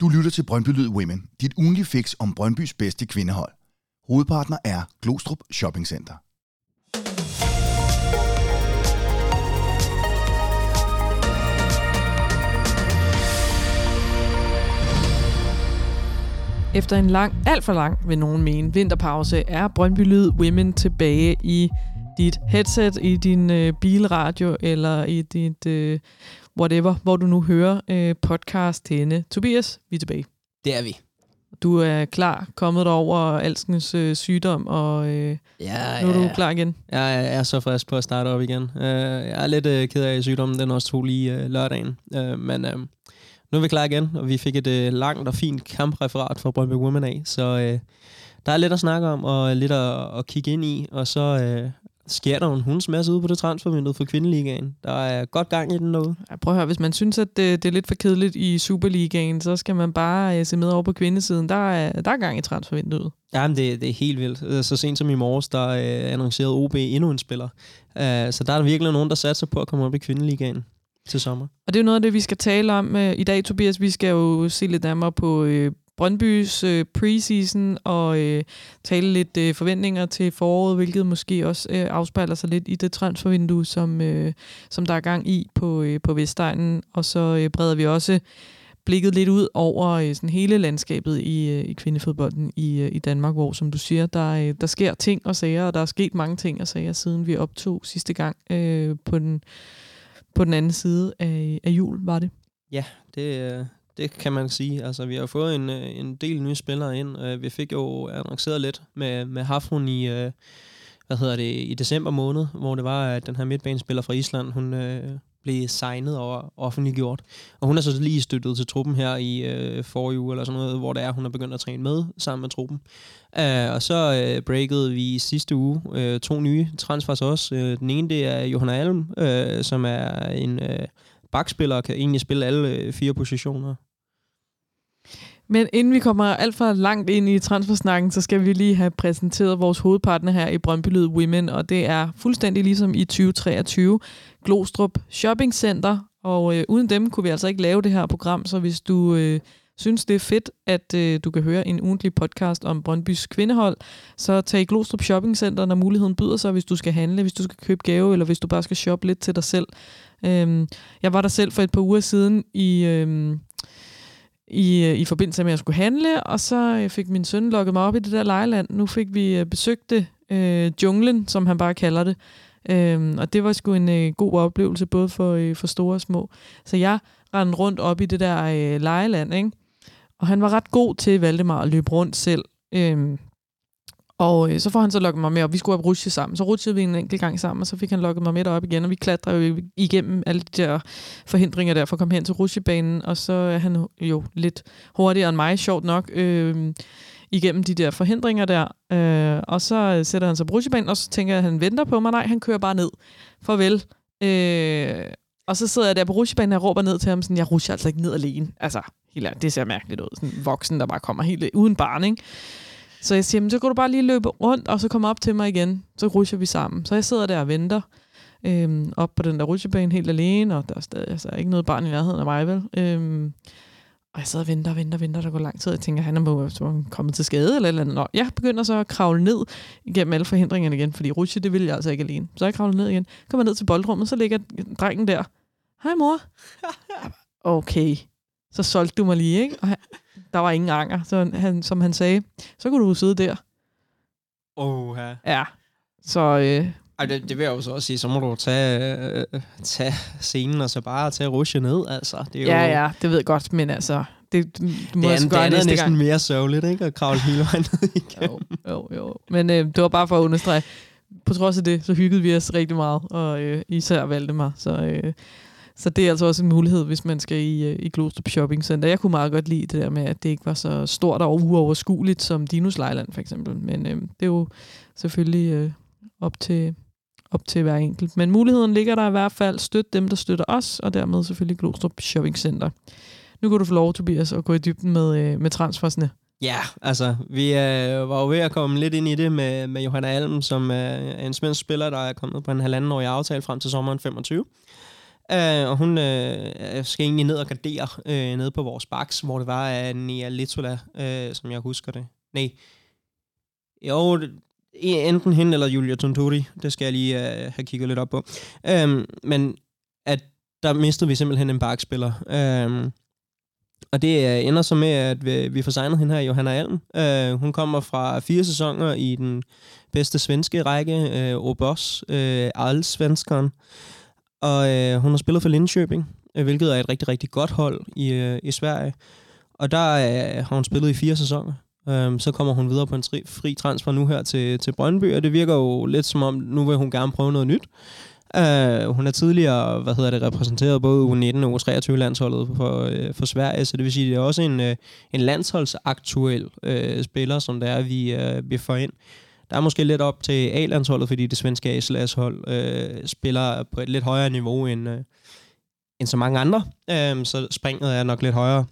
Du lytter til Brøndby Lyd Women, dit ugenlige fix om Brøndbys bedste kvindehold. Hovedpartner er Glostrup Shopping Center. Efter en lang, alt for lang, vil nogen mene, vinterpause, er Brøndby Lyd Women tilbage i dit headset, i din øh, bilradio eller i dit øh, whatever, hvor du nu hører øh, podcast henne. Tobias, vi er tilbage. Det er vi. Du er klar, kommet over alskens øh, sygdom, og øh, Ja, nu er ja. du klar igen. Jeg er så frisk på at starte op igen. Uh, jeg er lidt uh, ked af sygdommen, den også tog lige uh, lørdagen. Uh, men uh, nu er vi klar igen, og vi fik et uh, langt og fint kampreferat fra Brøndby Women af. Så uh, der er lidt at snakke om, og lidt at, at kigge ind i. Og så uh, sker der en hunds masse ude på det transfervindue for kvindeligaen. Der er godt gang i den derude. Ja, prøv at høre, hvis man synes, at det, det er lidt for kedeligt i Superligaen, så skal man bare øh, se med over på kvindesiden. Der er, der er gang i transfervinduet. Jamen, det, det er helt vildt. Øh, Så sent som i morges, der uh, annoncerede OB endnu en spiller. Uh, så der er der virkelig nogen, der satser på at komme op i kvindeligaen til sommer. Og det er jo noget af det, vi skal tale om øh, i dag, Tobias. Vi skal jo se lidt nærmere på øh, Brøndbys øh, preseason og øh, tale lidt øh, forventninger til foråret, hvilket måske også øh, afspejler sig lidt i det transfervindue, som, øh, som der er gang i på, øh, på Vestegnen. Og så øh, breder vi også blikket lidt ud over øh, sådan hele landskabet i, øh, i kvindefodbolden i, øh, i Danmark, hvor, som du siger, der, øh, der sker ting og sager, og der er sket mange ting og sager, siden vi optog sidste gang øh, på, den, på den anden side af, af jul, var det. Ja, Det, øh, det kan man sige. Altså, vi har fået en, øh, en del nye spillere ind. Øh, vi fik jo annonceret lidt med, med Hafrun i, øh, hvad hedder det, i december måned, hvor det var, at den her midtbanespiller fra Island, hun øh, blev signet og offentliggjort. Og hun er så lige støttet til truppen her i øh, forrige uge, eller sådan noget, hvor det er, hun er begyndt at træne med sammen med truppen. Uh, og så øh, breakede vi sidste uge øh, to nye transfers også. Øh, den ene, det er Johanna Alm, øh, som er en øh, bakspiller og kan egentlig spille alle øh, fire positioner. Men inden vi kommer alt for langt ind i transfersnakken, så skal vi lige have præsenteret vores hovedpartner her i Brøndby Lyd Women, og det er fuldstændig ligesom i 2023, Glostrup Shopping Center, og øh, uden dem kunne vi altså ikke lave det her program, så hvis du øh, synes, det er fedt, at øh, du kan høre en ugentlig podcast om Brøndbys kvindehold, så tag i Glostrup Shopping Center, når muligheden byder sig, hvis du skal handle, hvis du skal købe gave, eller hvis du bare skal shoppe lidt til dig selv. Øhm, jeg var der selv for et par uger siden i... Øh, i, øh, i forbindelse med, at jeg skulle handle, og så øh, fik min søn lukket mig op i det der lejeland. Nu fik vi øh, besøgt det, øh, junglen, som han bare kalder det. Øhm, og det var sgu en øh, god oplevelse, både for, øh, for store og små. Så jeg rendte rundt op i det der øh, lejeland, ikke? Og han var ret god til, Valdemar, at løbe rundt selv. Øhm, og øh, så får han så lukket mig med, og vi skulle have rushe sammen. Så rutsjede vi en enkelt gang sammen, og så fik han lukket mig med op igen, og vi klatrede jo igennem alle de der forhindringer der for at komme hen til rutsjebanen, og så er han jo lidt hurtigere end mig, sjovt nok, øh, igennem de der forhindringer der. Øh, og så øh, sætter han sig på rutsjebanen, og så tænker jeg, at han venter på mig. Nej, han kører bare ned. Farvel. Øh, og så sidder jeg der på rutsjebanen, og jeg råber ned til ham, sådan, jeg rusher altså ikke ned alene. Altså, helt det ser mærkeligt ud. Sådan en voksen, der bare kommer helt øh, uden barn, ikke? Så jeg siger, "Men så kan du bare lige løbe rundt, og så komme op til mig igen. Så rusher vi sammen. Så jeg sidder der og venter øhm, op på den der rutsjebane helt alene, og der er stadig altså, ikke noget barn i nærheden af mig, vel? Øhm, og jeg sidder og venter og venter og venter, der går lang tid, og jeg tænker, han er må- kommet til skade eller eller andet. Nå, jeg begynder så at kravle ned igennem alle forhindringerne igen, fordi rutsje, det vil jeg altså ikke alene. Så jeg kravler ned igen, kommer ned til boldrummet, så ligger drengen der. Hej mor. Okay, så solgte du mig lige, ikke? Og han, der var ingen anger, så han, som han sagde, så kunne du sidde der. Oh, ja. Ja, så øh, Ej, det, det vil jeg jo så også sige, så må du tage, øh, tage scenen og så bare tage rushe ned, altså. Det er jo, ja, ja, det ved jeg godt, men altså, det, du, må Det også det gøre andet er næste næsten gang. mere sørgeligt, ikke? At kravle hele vejen ned igen. Jo, jo, jo. Men øh, det var bare for at understrege, på trods af det, så hyggede vi os rigtig meget, og øh, især Valdemar. Så, øh, så det er altså også en mulighed, hvis man skal i, øh, i Glostrup Shopping Center. Jeg kunne meget godt lide det der med, at det ikke var så stort og uoverskueligt som Dinos Lejland for eksempel. Men øh, det er jo selvfølgelig øh, op til op til hver enkelt. Men muligheden ligger der i hvert fald. Støt dem, der støtter os, og dermed selvfølgelig Glostrup Shopping Center. Nu kan du få lov, Tobias, at gå i dybden med, øh, med transfersene. Ja, altså, vi øh, var jo ved at komme lidt ind i det med, med Johanna Alm, som øh, er en svensk spiller, der er kommet på en halvanden år i aftale frem til sommeren 25. Uh, og hun uh, skal egentlig ned og gardere uh, nede på vores baks, hvor det var af uh, Nia Litola, uh, som jeg husker det. Nej. Jo, enten hende eller Julia Tonturi. Det skal jeg lige uh, have kigget lidt op på. Um, men at der mistede vi simpelthen en bakspiller. Um, og det uh, ender så med, at vi, vi får signet hende her, Johanna Alm. Uh, hun kommer fra fire sæsoner i den bedste svenske række, uh, Obos, uh, Allsvenskeren. Og øh, hun har spillet for Linköping, øh, hvilket er et rigtig, rigtig godt hold i, øh, i Sverige. Og der øh, har hun spillet i fire sæsoner. Øhm, så kommer hun videre på en tri- fri transfer nu her til, til Brøndby, og det virker jo lidt som om, nu vil hun gerne prøve noget nyt. Øh, hun er tidligere hvad hedder det, repræsenteret både U19 og U23-landsholdet for, øh, for Sverige, så det vil sige, at det er også en, øh, en landsholdsaktuel øh, spiller, som der er, vi, øh, vi får ind. Der er måske lidt op til A-landsholdet, fordi det svenske A-landshold øh, spiller på et lidt højere niveau end, øh, end så mange andre, Øh, så springet er nok lidt højere.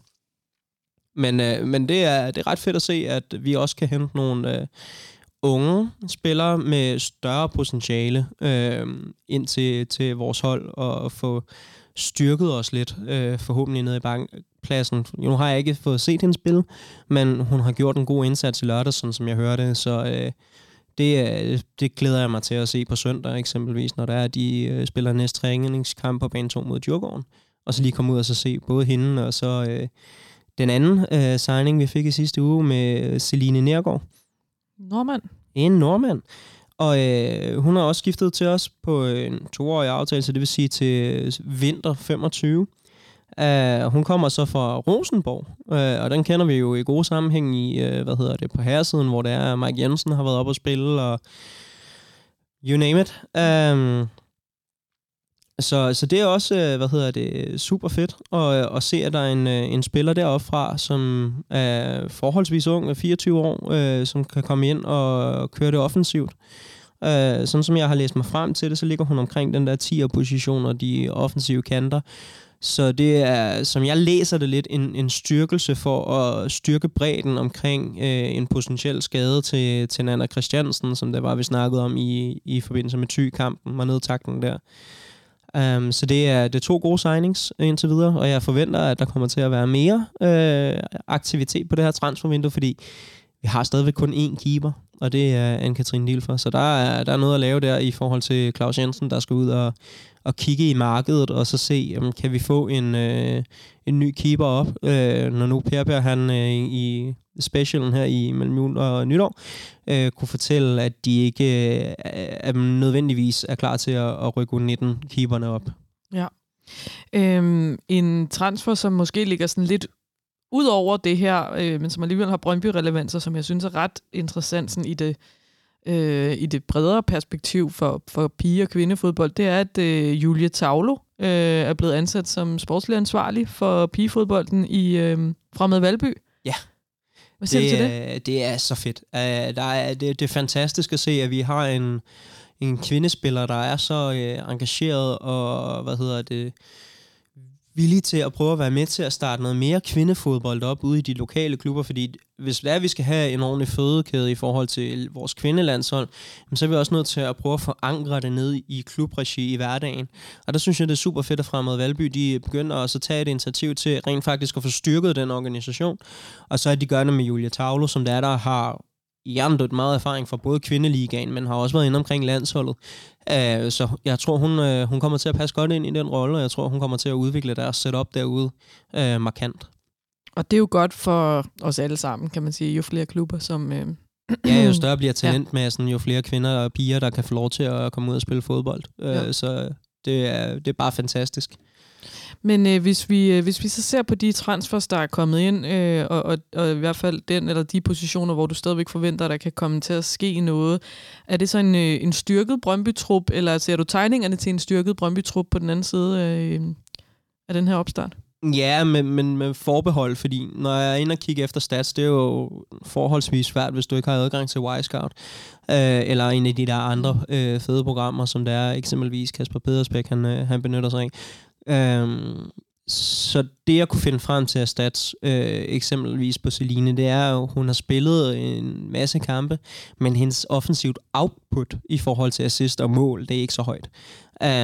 Men, øh, men det, er, det er ret fedt at se, at vi også kan hente nogle... øh, unge spillere med større potentiale øh, ind til, til vores hold og få styrket os lidt, øh, forhåbentlig nede i bankpladsen. Nu har jeg ikke fået set hende spille, men hun har gjort en god indsats i lørdag, sådan som jeg hørte, så øh, det, det glæder jeg mig til at se på søndag eksempelvis, når der er, de øh, spiller næste træningskamp på bane 2 mod Djurgården, og så lige komme ud og så se både hende og så øh, den anden øh, signing, vi fik i sidste uge med Celine Nergård, Nordmand. En nordmand. Og øh, hun har også skiftet til os på en toårig aftale, så det vil sige til vinter 25. Uh, hun kommer så fra Rosenborg, uh, og den kender vi jo i gode sammenhæng i, uh, hvad hedder det, på herresiden, hvor det er, Mike Jensen har været op og spille, og you name it. Um, så, så det er også, hvad hedder det, super fedt at, at se, at der er en, en spiller deroppe fra, som er forholdsvis ung, 24 år, øh, som kan komme ind og køre det offensivt. Uh, sådan som jeg har læst mig frem til det, så ligger hun omkring den der 10'er position og de offensive kanter. Så det er, som jeg læser det lidt, en, en styrkelse for at styrke bredden omkring øh, en potentiel skade til, til Nana Christiansen, som det var, vi snakkede om i, i forbindelse med Thy-kampen, var nedtakten der. Um, så det er, det er to gode signings indtil videre, og jeg forventer, at der kommer til at være mere øh, aktivitet på det her transfervindue, fordi vi har stadigvæk kun én keeper, og det er Anne-Katrine Dilfer. Så der er, der er noget at lave der i forhold til Claus Jensen, der skal ud og, at kigge i markedet, og så se, om kan vi få en, øh, en ny keeper op, øh, når nu Per han øh, i specialen her i mellem jul og nytår, øh, kunne fortælle, at de ikke øh, er nødvendigvis er klar til at, at rykke 19 keeperne op. Ja. Øhm, en transfer, som måske ligger sådan lidt ud over det her, øh, men som alligevel har Brøndby-relevanser, som jeg synes er ret interessant sådan i det øh, i det bredere perspektiv for, for pige- og kvindefodbold, det er, at øh, Julie Tavlo øh, er blevet ansat som sportslig ansvarlig for pigefodbolden i øh, Fremad Valby. Ja. Hvad siger det, du til det? Det er så fedt. Uh, der er, det, det er fantastisk at se, at vi har en, en kvindespiller, der er så uh, engageret og, hvad hedder det, villige til at prøve at være med til at starte noget mere kvindefodbold op ude i de lokale klubber, fordi hvis det er, at vi skal have en ordentlig fødekæde i forhold til vores kvindelandshold, så er vi også nødt til at prøve at forankre det ned i klubregi i hverdagen. Og der synes jeg, det er super fedt, at Fremad Valby de begynder også at tage et initiativ til rent faktisk at få styrket den organisation. Og så er de gør det med Julia Tavlo, som der, der har jerndødt meget erfaring fra både kvindeligaen, men har også været inde omkring landsholdet. Uh, så jeg tror, hun, uh, hun kommer til at passe godt ind i den rolle, og jeg tror, hun kommer til at udvikle deres setup derude uh, markant. Og det er jo godt for os alle sammen, kan man sige, jo flere klubber, som... Øh, ja, jo større bliver talentmassen, jo flere kvinder og piger, der kan få lov til at komme ud og spille fodbold. Ja. Så det er, det er bare fantastisk. Men øh, hvis, vi, øh, hvis vi så ser på de transfers, der er kommet ind, øh, og, og, og i hvert fald den eller de positioner, hvor du stadigvæk forventer, at der kan komme til at ske noget, er det så en, øh, en styrket Brøndby-trup, eller ser du tegningerne til en styrket Brøndby-trup på den anden side øh, af den her opstart? Ja, men, men med forbehold, fordi når jeg er inde og kigger efter stats, det er jo forholdsvis svært, hvis du ikke har adgang til Y-Scout, øh, eller en af de der andre øh, fede programmer, som der er eksempelvis Kasper Pedersbæk, han, øh, han benytter sig af. Øhm, så det, jeg kunne finde frem til at stats, øh, eksempelvis på Celine, det er at hun har spillet en masse kampe, men hendes offensivt output i forhold til assist og mål, det er ikke så højt.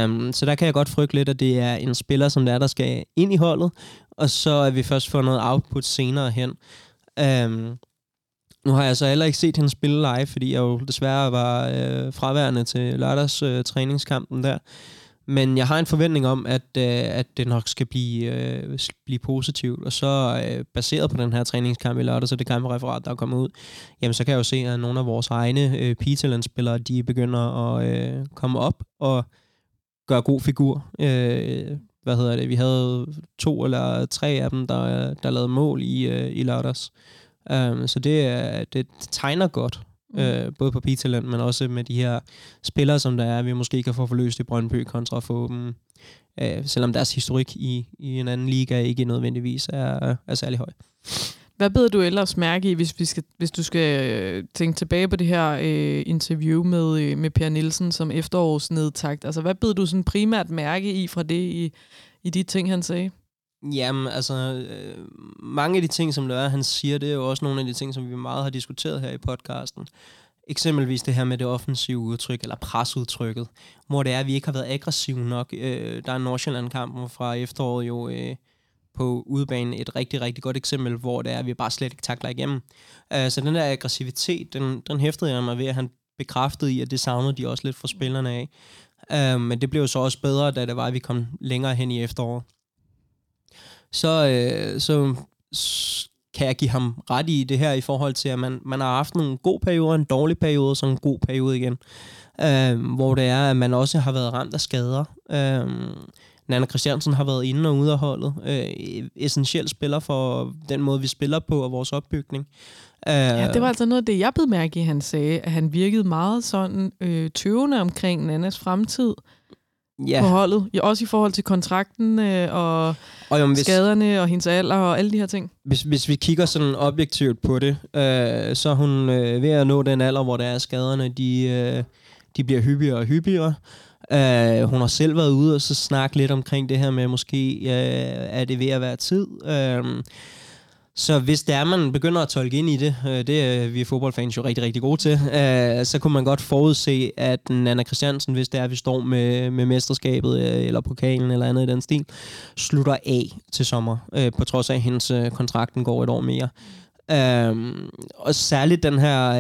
Um, så der kan jeg godt frygte lidt, at det er en spiller, som der, der skal ind i holdet, og så er vi først får noget output senere hen. Um, nu har jeg så heller ikke set hende spille live, fordi jeg jo desværre var øh, fraværende til lørdags øh, træningskampen der. Men jeg har en forventning om, at, øh, at det nok skal blive, øh, blive positivt. Og så øh, baseret på den her træningskamp i lørdag, så det kampreferat, der er kommet ud, jamen så kan jeg jo se, at nogle af vores egne øh, Peterland-spillere, de begynder at øh, komme op og gøre god figur. Øh, hvad hedder det? Vi havde to eller tre af dem, der, der lavede mål i, øh, i lørdags. Um, så det, det tegner godt, mm. øh, både på Peterland, men også med de her spillere, som der er, vi måske kan få forløst i Brøndby, kontra at få dem, øh, selvom deres historik i, i en anden liga ikke nødvendigvis er, er særlig høj. Hvad beder du ellers mærke i, hvis, vi skal, hvis du skal øh, tænke tilbage på det her øh, interview med, øh, med Per Nielsen som efterårsnedtagt? Altså, hvad beder du sådan primært mærke i fra det i, i de ting, han sagde? Jamen, altså, øh, mange af de ting, som Lørre han siger, det er jo også nogle af de ting, som vi meget har diskuteret her i podcasten. Eksempelvis det her med det offensive udtryk, eller presudtrykket, hvor det er, at vi ikke har været aggressive nok. Øh, der er Nordsjælland-kampen fra efteråret jo øh, på udebanen et rigtig, rigtig godt eksempel, hvor det er, at vi bare slet ikke takler igennem. Øh, så den der aggressivitet, den, den hæftede jeg mig ved, at han bekræftede i, at det savnede de også lidt fra spillerne af. Øh, men det blev så også bedre, da det var, at vi kom længere hen i efteråret så, øh, så kan jeg give ham ret i det her i forhold til, at man, man har haft nogle god perioder, en dårlig periode, og så en god periode igen. Øh, hvor det er, at man også har været ramt af skader. Øh, Nana Christiansen har været inde og ude af holdet. Øh, essentiel spiller for den måde, vi spiller på, og vores opbygning. Øh, ja, det var altså noget af det, jeg blev mærke i, han sagde, at han virkede meget sådan øh, tøvende omkring Nannas fremtid ja. på holdet. Ja, også i forhold til kontrakten øh, og, og jamen, hvis, skaderne og hendes alder og alle de her ting. Hvis, hvis vi kigger sådan objektivt på det, øh, så er hun øh, ved at nå den alder, hvor der er skaderne, de, øh, de bliver hyppigere og hyppigere. Uh, hun har selv været ude og så snakke lidt omkring det her med, måske uh, er det ved at være tid. Uh, så hvis det er, man begynder at tolke ind i det, øh, det er vi fodboldfans jo rigtig, rigtig gode til, øh, så kunne man godt forudse, at Anna Christiansen, hvis det er, vi står med, med mesterskabet øh, eller pokalen eller andet i den stil, slutter af til sommer, øh, på trods af, at hendes øh, kontrakten går et år mere. Øhm, og særligt den her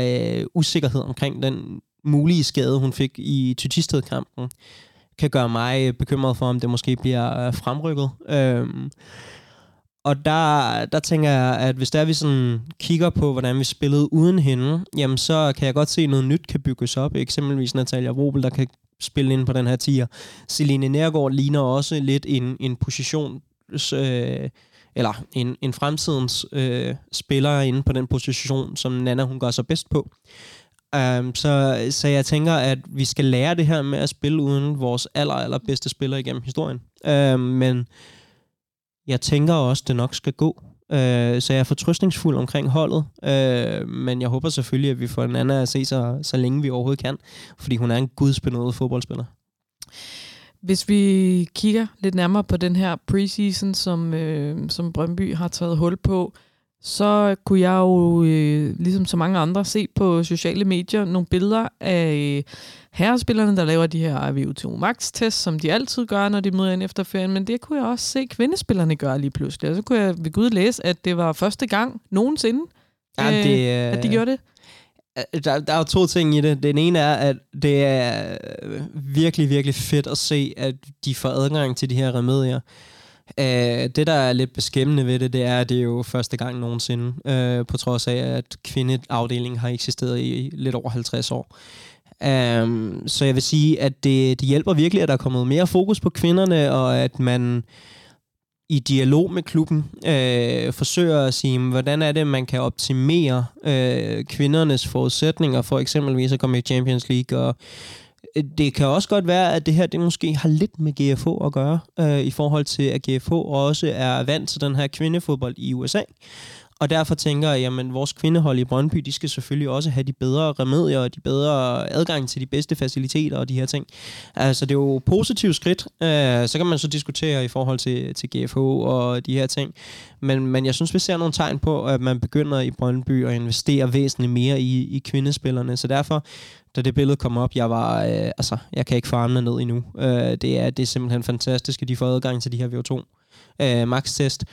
øh, usikkerhed omkring den mulige skade, hun fik i Tytisted-kampen, kan gøre mig bekymret for, om det måske bliver fremrykket. Øhm, og der, der tænker jeg, at hvis der vi sådan kigger på, hvordan vi spillede uden hende, jamen så kan jeg godt se, at noget nyt kan bygges op. Eksempelvis Natalia Robel, der kan spille ind på den her tier. Celine Nærgaard ligner også lidt en, en position, øh, eller en, en fremtidens øh, spiller inde på den position, som Nana hun gør sig bedst på. Um, så, så jeg tænker, at vi skal lære det her med at spille uden vores aller, aller bedste spiller igennem historien. Um, men jeg tænker også, det nok skal gå. Øh, så jeg er fortrystningsfuld omkring holdet, øh, men jeg håber selvfølgelig, at vi får en anden at se så, så længe vi overhovedet kan, fordi hun er en gudsbenået fodboldspiller. Hvis vi kigger lidt nærmere på den her preseason, som, øh, som Brøndby har taget hul på, så kunne jeg jo, øh, ligesom så mange andre, se på sociale medier nogle billeder af herrespillerne, der laver de her VO2 Max-tests, som de altid gør, når de møder ind efter ferien, men det kunne jeg også se kvindespillerne gøre lige pludselig. Og så kunne jeg ved Gud læse, at det var første gang nogensinde, ja, det, øh, at de gjorde det. Der, der er jo to ting i det. Den ene er, at det er virkelig, virkelig fedt at se, at de får adgang til de her remedier. Uh, det, der er lidt beskæmmende ved det, det er, at det er jo første gang nogensinde, uh, på trods af, at kvindeafdelingen har eksisteret i lidt over 50 år. Um, så jeg vil sige, at det, det hjælper virkelig, at der er kommet mere fokus på kvinderne, og at man i dialog med klubben øh, forsøger at sige, hvordan er det, man kan optimere øh, kvindernes forudsætninger for eksempelvis at komme i Champions League. Og Øh, det kan også godt være, at det her det måske har lidt med GFO at gøre, øh, i forhold til, at GFO også er vant til den her kvindefodbold i USA. Og derfor tænker jeg, jamen vores kvindehold i Brøndby, de skal selvfølgelig også have de bedre remedier og de bedre adgang til de bedste faciliteter og de her ting. Altså det er jo positivt skridt. Øh, så kan man så diskutere i forhold til, til GFH og de her ting. Men, men jeg synes, vi ser nogle tegn på, at man begynder i Brøndby at investere væsentligt mere i, i kvindespillerne. Så derfor da det billede kom op, jeg var, øh, altså, jeg kan ikke få armene ned endnu. Øh, det, er, det er simpelthen fantastisk, at de får adgang til de her VO2 øh, max-test.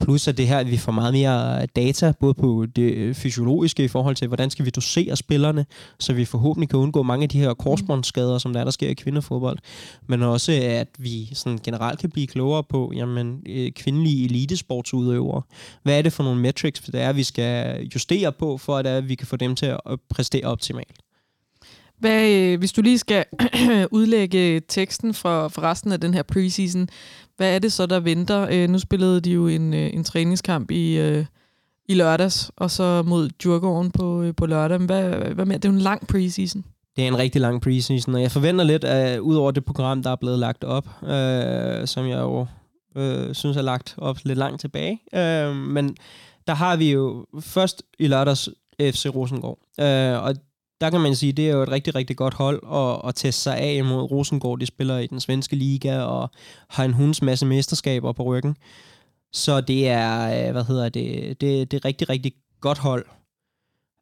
Plus at det her, at vi får meget mere data, både på det fysiologiske i forhold til, hvordan skal vi dosere spillerne, så vi forhåbentlig kan undgå mange af de her korsbåndsskader, som der, er, der sker i kvindefodbold. Men også, at vi sådan generelt kan blive klogere på, jamen, øh, kvindelige elitesportsudøvere. Hvad er det for nogle metrics, det er, vi skal justere på, for at, at vi kan få dem til at præstere optimalt? Hvad, øh, hvis du lige skal udlægge teksten for, for resten af den her preseason, hvad er det så, der venter? Øh, nu spillede de jo en, øh, en træningskamp i, øh, i lørdags, og så mod Djurgården på, øh, på lørdag. Hvad, hvad med? Det er jo en lang preseason. Det er en rigtig lang preseason, og jeg forventer lidt, at øh, ud over det program, der er blevet lagt op, øh, som jeg jo øh, synes er lagt op lidt langt tilbage. Øh, men der har vi jo først i lørdags FC Rosengård. Øh, og der kan man sige, det er jo et rigtig, rigtig godt hold at, at teste sig af mod Rosengård. De spiller i den svenske liga og har en hunds masse mesterskaber på ryggen. Så det er, øh, hvad hedder det, det, det er rigtig, rigtig godt hold.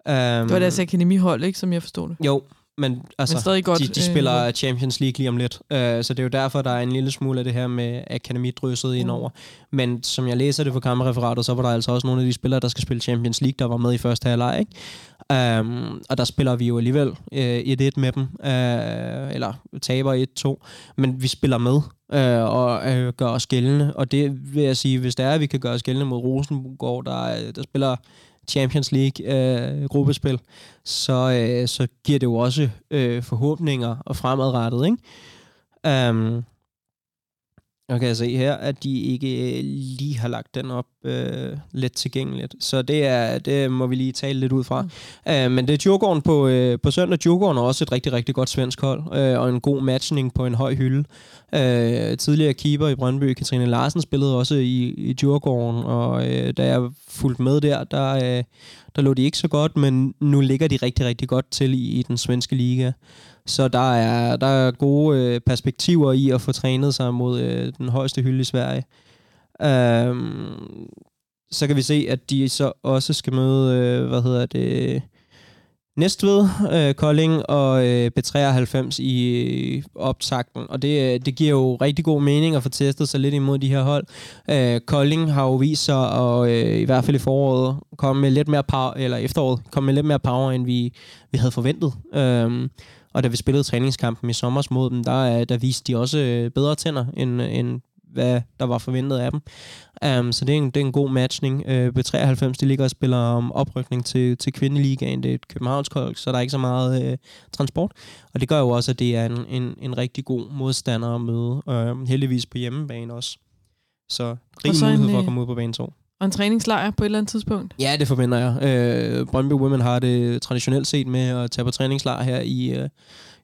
Um, det var deres akademihold, ikke, som jeg forstod det? Jo, men altså, men stadig godt, de, de spiller øh, Champions League lige om lidt, uh, så det er jo derfor, der er en lille smule af det her med akademidrysset mm. indover. Men som jeg læser det på kammerreferatet, så var der altså også nogle af de spillere, der skal spille Champions League, der var med i første halvleg, ikke? Um, og der spiller vi jo alligevel uh, 1-1 med dem, uh, eller taber 1-2, men vi spiller med uh, og uh, gør os gældende. Og det vil jeg sige, hvis det er, at vi kan gøre os gældende mod Rosengård, der, der spiller Champions League øh, gruppespil, så, øh, så giver det jo også øh, forhåbninger og fremadrettet, ikke? Um, jeg kan se her, at de ikke øh, lige har lagt den op øh, let tilgængeligt. Så det, er, det må vi lige tale lidt ud fra. Mm. Uh, men det er Djurgården på, øh, på søndag. Djurgården er også et rigtig, rigtig godt svensk hold, øh, og en god matchning på en høj hylde. Uh, tidligere keeper i Brøndby, Katrine Larsen, spillede også i, i Djurgården, og øh, da jeg fulgte med der, der, øh, der lå de ikke så godt, men nu ligger de rigtig, rigtig godt til i, i den svenske liga. Så der er, der er gode øh, perspektiver i at få trænet sig mod øh, den højeste hylde i Sverige. Øhm, så kan vi se, at de så også skal møde, øh, hvad hedder det, Næstved, øh, Kolding og øh, B93 i øh, optakten. Og det, øh, det giver jo rigtig god mening at få testet sig lidt imod de her hold. Øh, Kolding har jo vist sig at øh, i hvert fald i foråret komme med lidt mere power, eller efteråret, komme med lidt mere power, end vi, vi havde forventet. Øh, og da vi spillede træningskampen i sommer mod dem, der, der viste de også øh, bedre tænder, end, end hvad der var forventet af dem. Um, så det er, en, det er en god matchning. Uh, B93, de ligger og spiller om oprykning til, til kvindeligaen. Det er et københavnsk hold, så der er ikke så meget uh, transport. Og det gør jo også, at det er en, en, en rigtig god modstander at møde. Uh, heldigvis på hjemmebane også. Så rig mulighed for at komme ud på bane 2. Og en træningslejr på et eller andet tidspunkt? Ja, det forventer jeg. Øh, Brøndby Women har det traditionelt set med at tage på træningslejr her i, øh,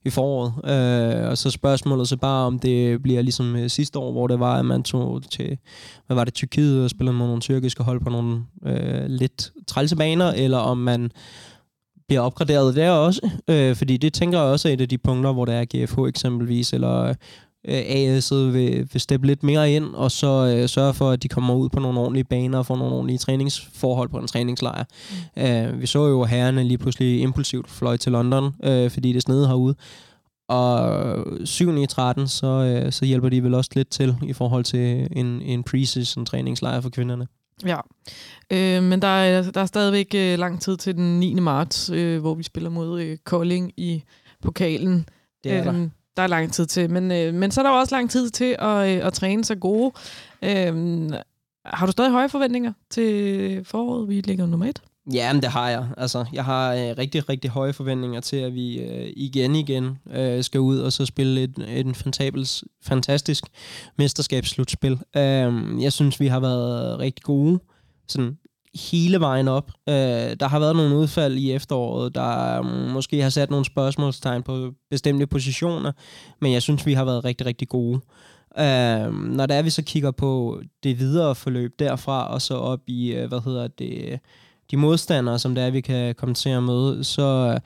i foråret. Øh, og så spørgsmålet så bare, om det bliver ligesom øh, sidste år, hvor det var, at man tog til, hvad var det, Tyrkiet og spillede med nogle tyrkiske hold på nogle øh, lidt trælse baner, eller om man bliver opgraderet der også. Øh, fordi det tænker jeg også er et af de punkter, hvor der er GFH eksempelvis, eller øh, AS'et vil, vil steppe lidt mere ind, og så øh, sørge for, at de kommer ud på nogle ordentlige baner og får nogle ordentlige træningsforhold på en træningslejr. Mm. Øh, vi så jo herrerne lige pludselig impulsivt fløj til London, øh, fordi det snede herude. Og 7. i 13, så, øh, så hjælper de vel også lidt til i forhold til en, en preseason træningslejr for kvinderne. Ja, øh, men der er, der er stadigvæk øh, lang tid til den 9. marts, øh, hvor vi spiller mod øh, Kolding i pokalen. Det er der der er lang tid til. Men, øh, men så er der også lang tid til at, øh, at træne sig gode. Øh, har du stadig høje forventninger til foråret? Vi ligger nummer et. Ja, men det har jeg. Altså, jeg har øh, rigtig, rigtig høje forventninger til, at vi øh, igen igen øh, skal ud og så spille et, et fantabels, fantastisk mesterskabsslutspil. Øh, jeg synes, vi har været rigtig gode sådan hele vejen op. Øh, der har været nogle udfald i efteråret, der mm, måske har sat nogle spørgsmålstegn på bestemte positioner, men jeg synes, vi har været rigtig, rigtig gode. Øh, når der er vi så kigger på det videre forløb derfra, og så op i, øh, hvad hedder det, de modstandere, som der er, vi kan komme til at møde, så,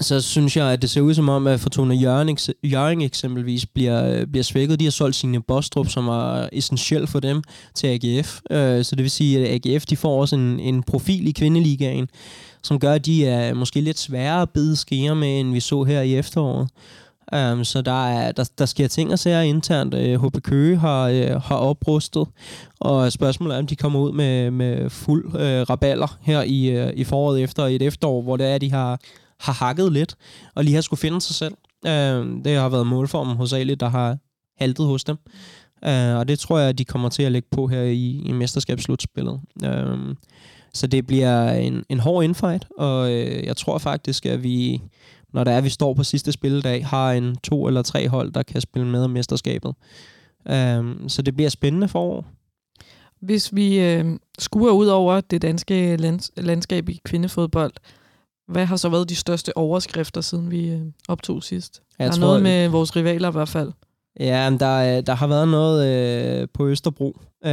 så synes jeg, at det ser ud som om, at Fortuna Jørgen, Jørgen eksempelvis bliver, øh, bliver svækket. De har solgt sine Bostrup, som er essentiel for dem, til AGF. Øh, så det vil sige, at AGF de får også en, en profil i kvindeligaen, som gør, at de er måske lidt sværere at bide skære med, end vi så her i efteråret. Um, så der, er, der, der sker ting og sager internt. Øh, uh, HB Køge har, uh, har oprustet, og spørgsmålet er, om de kommer ud med, med fuld uh, raballer her i, uh, i foråret efter et efterår, hvor det er, de har, har hakket lidt, og lige har skulle finde sig selv. Øh, det har været målformen hos Ali, der har haltet hos dem. Øh, og det tror jeg, at de kommer til at lægge på her i, i mesterskabsslutspillet. Øh, så det bliver en, en hård infight, og øh, jeg tror faktisk, at vi når der er, vi står på sidste spilledag, har en to eller tre hold, der kan spille med om mesterskabet. Øh, så det bliver spændende forår. Hvis vi øh, skuer ud over det danske lands- landskab i kvindefodbold, hvad har så været de største overskrifter, siden vi øh, optog sidst? Jeg der er tror, noget med vores rivaler i hvert fald. Ja, men der, der har været noget øh, på Østerbro. Øh,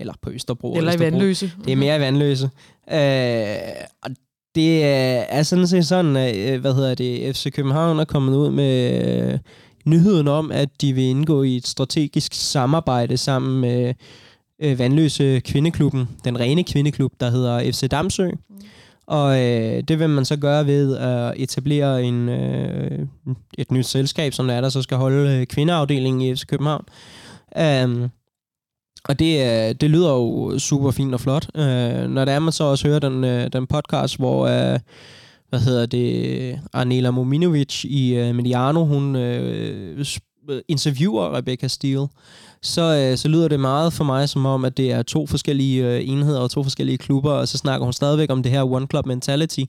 eller på Østerbro. Eller Østerbro. i Vandløse. Det er mere i Vandløse. Øh, og det er sådan set sådan, at øh, hvad hedder det, FC København er kommet ud med øh, nyheden om, at de vil indgå i et strategisk samarbejde sammen med øh, Vandløse Kvindeklubben, den rene kvindeklub, der hedder FC Damsø. Mm. Og øh, det vil man så gøre ved at etablere en, øh, et nyt selskab, som der er, der så skal holde øh, kvindeafdelingen i FC København. Um, og det, øh, det lyder jo super fint og flot. Øh, når der er, man så også hører den, øh, den podcast, hvor... Øh, hvad hedder det, Arnela Mominovic i øh, Mediano, hun øh, Øh, interviewer Rebecca Steele, så, øh, så lyder det meget for mig som om, at det er to forskellige øh, enheder og to forskellige klubber, og så snakker hun stadigvæk om det her one club mentality,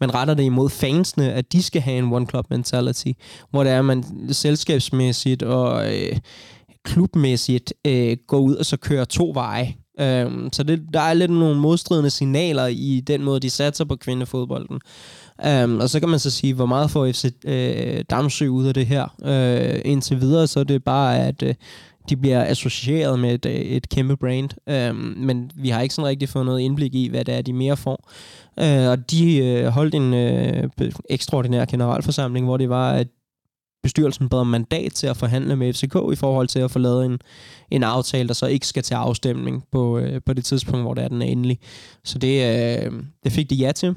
men retter det imod fansene, at de skal have en one club mentality, hvor det er, man selskabsmæssigt og øh, klubmæssigt øh, går ud og så kører to veje. Øh, så det, der er lidt nogle modstridende signaler i den måde, de satser på kvindefodbolden. Um, og så kan man så sige, hvor meget får FC øh, Damsø ud af det her. Uh, indtil videre, så er det bare, at uh, de bliver associeret med et, øh, et kæmpe brand. Um, men vi har ikke sådan rigtig fået noget indblik i, hvad det er, de mere får. Uh, og de uh, holdt en uh, ekstraordinær generalforsamling, hvor det var, at bestyrelsen bad om mandat til at forhandle med FCK i forhold til at få lavet en, en aftale, der så ikke skal til afstemning på, øh, på det tidspunkt, hvor det er den er endelig. Så det, øh, det fik de ja til,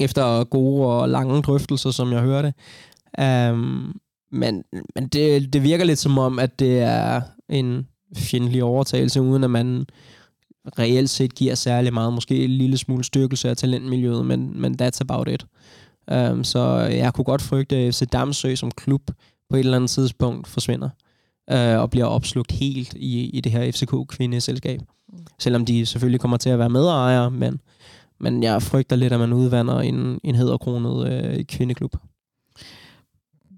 efter gode og lange drøftelser, som jeg hørte. Um, men men det, det virker lidt som om, at det er en fjendtlig overtagelse, uden at man reelt set giver særlig meget, måske en lille smule styrkelse af talentmiljøet, men, men that's about it. Um, så jeg kunne godt frygte, at FC Damsø som klub på et eller andet tidspunkt forsvinder uh, og bliver opslugt helt i, i det her FCK-kvindeselskab. Mm. Selvom de selvfølgelig kommer til at være medejere, men, men jeg frygter lidt, at man udvander en, en hedderkronet uh, kvindeklub.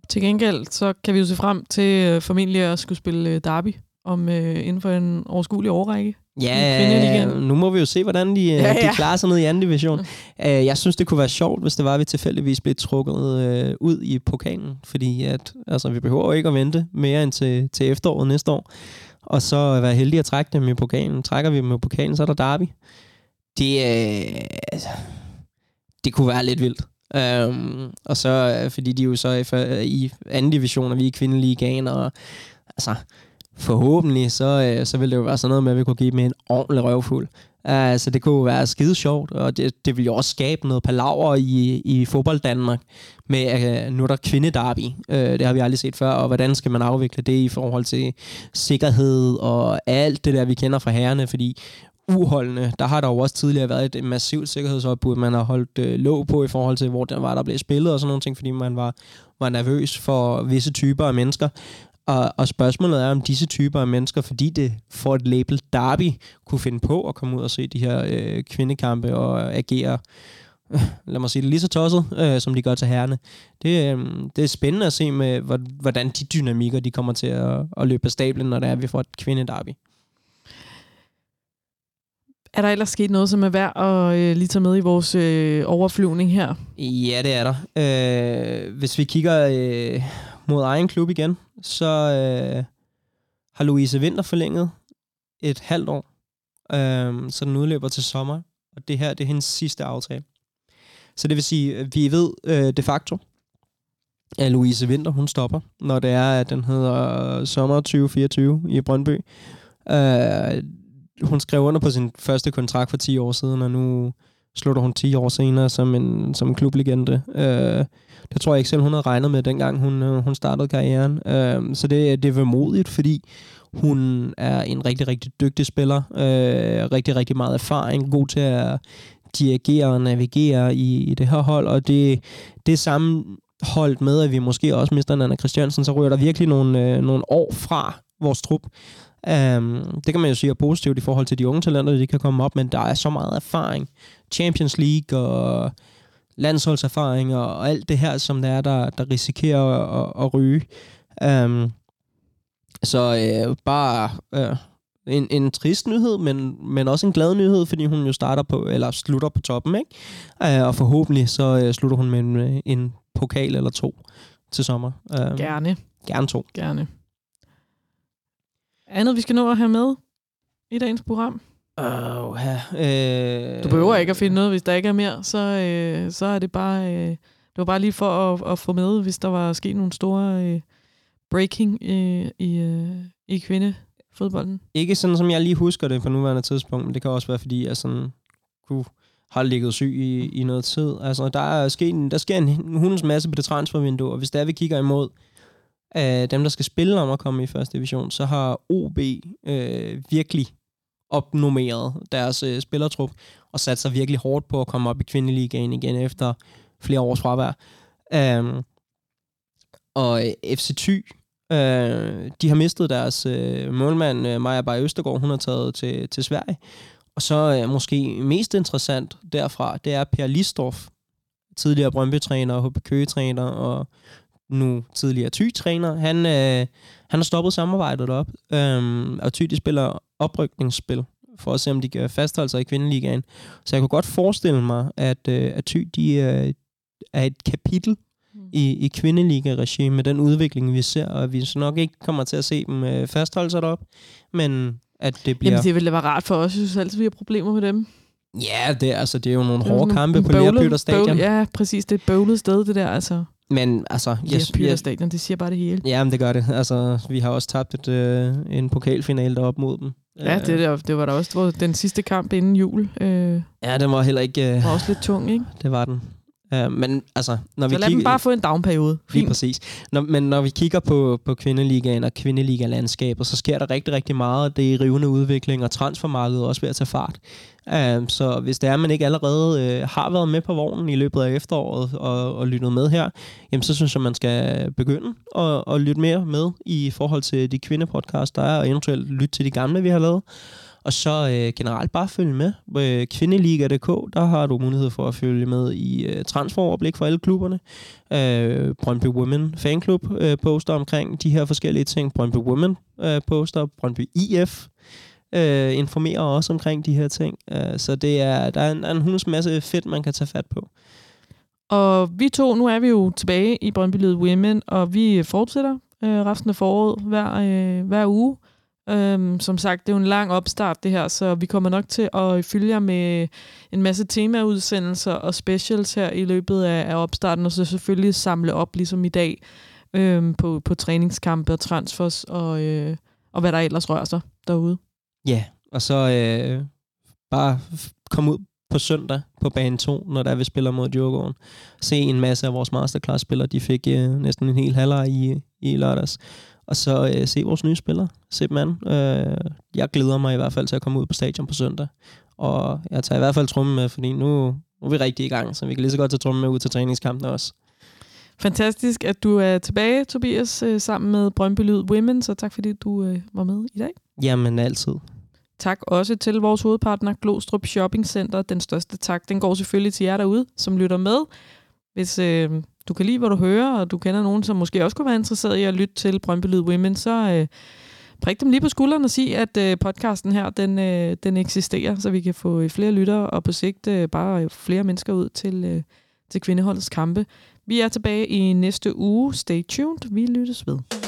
Til gengæld, så kan vi jo se frem til uh, formentlig at skulle spille uh, derby om uh, inden for en overskuelig årrække. Ja, nu må vi jo se, hvordan de, ja, ja. de klarer sig ned i anden division. Uh, jeg synes, det kunne være sjovt, hvis det var, at vi tilfældigvis blev trukket uh, ud i pokalen. Fordi at, altså, vi behøver jo ikke at vente mere end til, til efteråret næste år. Og så være heldige at trække dem i pokalen. Trækker vi dem i pokalen, så er der derby. Det, uh, det kunne være lidt vildt. Um, og så, øh, fordi de er jo så i, øh, i anden division, og vi er kvindelige og altså, forhåbentlig, så, øh, så ville det jo være sådan noget med, at vi kunne give dem en ordentlig røvfuld. Altså, det kunne være skide sjovt, og det, det vil jo også skabe noget palaver i, i fodbold Danmark med, at uh, nu er der kvindedarby. Uh, det har vi aldrig set før, og hvordan skal man afvikle det i forhold til sikkerhed og alt det der, vi kender fra herrene, fordi uholdende, der har der jo også tidligere været et massivt sikkerhedsopbud, man har holdt øh, låg på i forhold til, hvor der var, der blev spillet og sådan nogle ting, fordi man var, var nervøs for visse typer af mennesker. Og, og spørgsmålet er, om disse typer af mennesker, fordi det får et label derby, kunne finde på at komme ud og se de her øh, kvindekampe og øh, agere, øh, lad mig sige det, lige så tosset, øh, som de gør til herrene. Det, øh, det er spændende at se med, hvordan de dynamikker, de kommer til at, at løbe af stablen, når det er, at vi får et kvindedarby. Er der ellers sket noget, som er værd at øh, lige tage med i vores øh, overflyvning her? Ja, det er der. Øh, hvis vi kigger øh, mod egen klub igen, så øh, har Louise Vinter forlænget et halvt år, øh, så den udløber til sommer, og det her det er hendes sidste aftale. Så det vil sige, at vi ved øh, de facto, at Louise Vinter, hun stopper, når det er, at den hedder sommer 2024 i Brøndby. Øh, hun skrev under på sin første kontrakt for 10 år siden, og nu slutter hun 10 år senere som en, som en klublegende. Øh, det tror jeg ikke selv, hun havde regnet med, dengang hun, øh, hun startede karrieren. Øh, så det, det er modigt, fordi hun er en rigtig, rigtig dygtig spiller. Øh, rigtig, rigtig meget erfaring. God til at dirigere og navigere i, i det her hold. Og det, det samme holdt med, at vi måske også mister Anna Christiansen, så ryger der virkelig nogle, øh, nogle år fra vores trup. Um, det kan man jo sige er positivt i forhold til de unge talenter, de kan komme op, men der er så meget erfaring. Champions League og landsholdserfaring og alt det her, som der er, der, der risikerer at, at ryge. Um, så øh, bare øh, en, en trist nyhed, men, men også en glad nyhed, fordi hun jo starter på, eller slutter på toppen, ikke? Uh, og forhåbentlig så øh, slutter hun med en, en pokal eller to til sommer. Uh, gerne. Gerne to. Gerne. Andet, vi skal nå at have med i dagens program? Uh, uh, du behøver ikke at finde noget, hvis der ikke er mere. Så, uh, så er det bare... Uh, det var bare lige for at, at få med, hvis der var sket nogle store uh, breaking uh, i, uh, i kvindefodbolden. Ikke sådan, som jeg lige husker det på nuværende tidspunkt, men det kan også være, fordi jeg sådan kunne har ligget syg i, i noget tid. Altså, der, er sket, der sker en hundens masse på det transfervindue, og hvis der vi kigger imod, af dem, der skal spille om at komme i første division, så har OB øh, virkelig opnummeret deres øh, spillertrup og sat sig virkelig hårdt på at komme op i kvindeligaen igen efter flere års fravær. Um, og øh, FC Thy, øh, de har mistet deres øh, målmand, øh, Maja Bay Østergaard, hun har taget til, til Sverige. Og så øh, måske mest interessant derfra, det er Per Listorf, tidligere Brøndby-træner og HB Køge-træner og nu tidligere Thy-træner, han, øh, han har stoppet samarbejdet op, øhm, og Thy de spiller oprykningsspil for at se, om de kan fastholde sig i kvindeligaen. Så jeg kunne godt forestille mig, at, øh, at Thy de, øh, er et kapitel mm. i, i kvindeliga-regime med den udvikling, vi ser, og vi så nok ikke kommer til at se dem øh, fastholde sig derop, men at det bliver... Jamen det ville være rart for os, synes altid, vi har problemer med dem. Ja, det, altså, det er jo nogle hårde kampe på Lærpytter Stadion. Ja, præcis. Det er et bøvlet sted, det der. Altså. Men altså... Yes, Lærpytter Stadion, det siger bare det hele. Ja, men det gør det. Altså, vi har også tabt et, øh, en pokalfinale deroppe mod dem. Ja, det, det, det var da også den sidste kamp inden jul. Øh, ja, den var heller ikke... Øh, var også lidt tung, ikke? Det var den. Uh, men altså, når så vi lad kigger, dem bare få en downperiode. Lige præcis. Når, men når vi kigger på, på kvindeligaen og kvindeligalandskabet, så sker der rigtig, rigtig meget. Det er rivende udvikling, og transfermarkedet er også ved at tage fart. Uh, så hvis det er, at man ikke allerede uh, har været med på vognen i løbet af efteråret og, og lyttet med her, jamen så synes jeg, man skal begynde at, at lytte mere med i forhold til de kvindepodcast, der er, og eventuelt lytte til de gamle, vi har lavet. Og så øh, generelt bare følge med. Øh, Kvindeliga.dk, der har du mulighed for at følge med i øh, transferoverblik for alle klubberne. Øh, Brøndby Women Fanclub øh, poster omkring de her forskellige ting. Brøndby Women øh, poster. Brøndby IF øh, informerer også omkring de her ting. Øh, så det er, der er en, en hunds masse fedt, man kan tage fat på. Og vi to, nu er vi jo tilbage i Brøndby Women, og vi fortsætter øh, resten af foråret hver, øh, hver uge. Øhm, som sagt, det er jo en lang opstart det her, så vi kommer nok til at følge jer med en masse temaudsendelser og specials her i løbet af, af opstarten, og så selvfølgelig samle op, ligesom i dag, øhm, på, på træningskampe og transfers og, øh, og hvad der ellers rører sig derude. Ja, og så øh, bare komme ud på søndag på bane 2, når der vi spiller mod Djurgården. Se en masse af vores masterclass-spillere, de fik øh, næsten en hel halvleg i, i lørdags og så øh, se vores nye spillere, se dem an. Øh, jeg glæder mig i hvert fald til at komme ud på stadion på søndag, og jeg tager i hvert fald trummen med, fordi nu, nu er vi rigtig i gang, så vi kan lige så godt tage trummen med ud til træningskampen også. Fantastisk, at du er tilbage, Tobias, øh, sammen med Brøndby Lyd Women, så tak fordi du øh, var med i dag. Jamen altid. Tak også til vores hovedpartner, Glostrup Shopping Center. Den største tak, den går selvfølgelig til jer derude, som lytter med. Hvis øh, du kan lide, hvad du hører, og du kender nogen, som måske også kunne være interesseret i at lytte til Brøndby Lyd Women, så øh, prik dem lige på skulderen og sig, at øh, podcasten her, den, øh, den eksisterer, så vi kan få øh, flere lyttere og på sigt øh, bare flere mennesker ud til, øh, til kvindeholdets kampe. Vi er tilbage i næste uge. Stay tuned. Vi lyttes ved.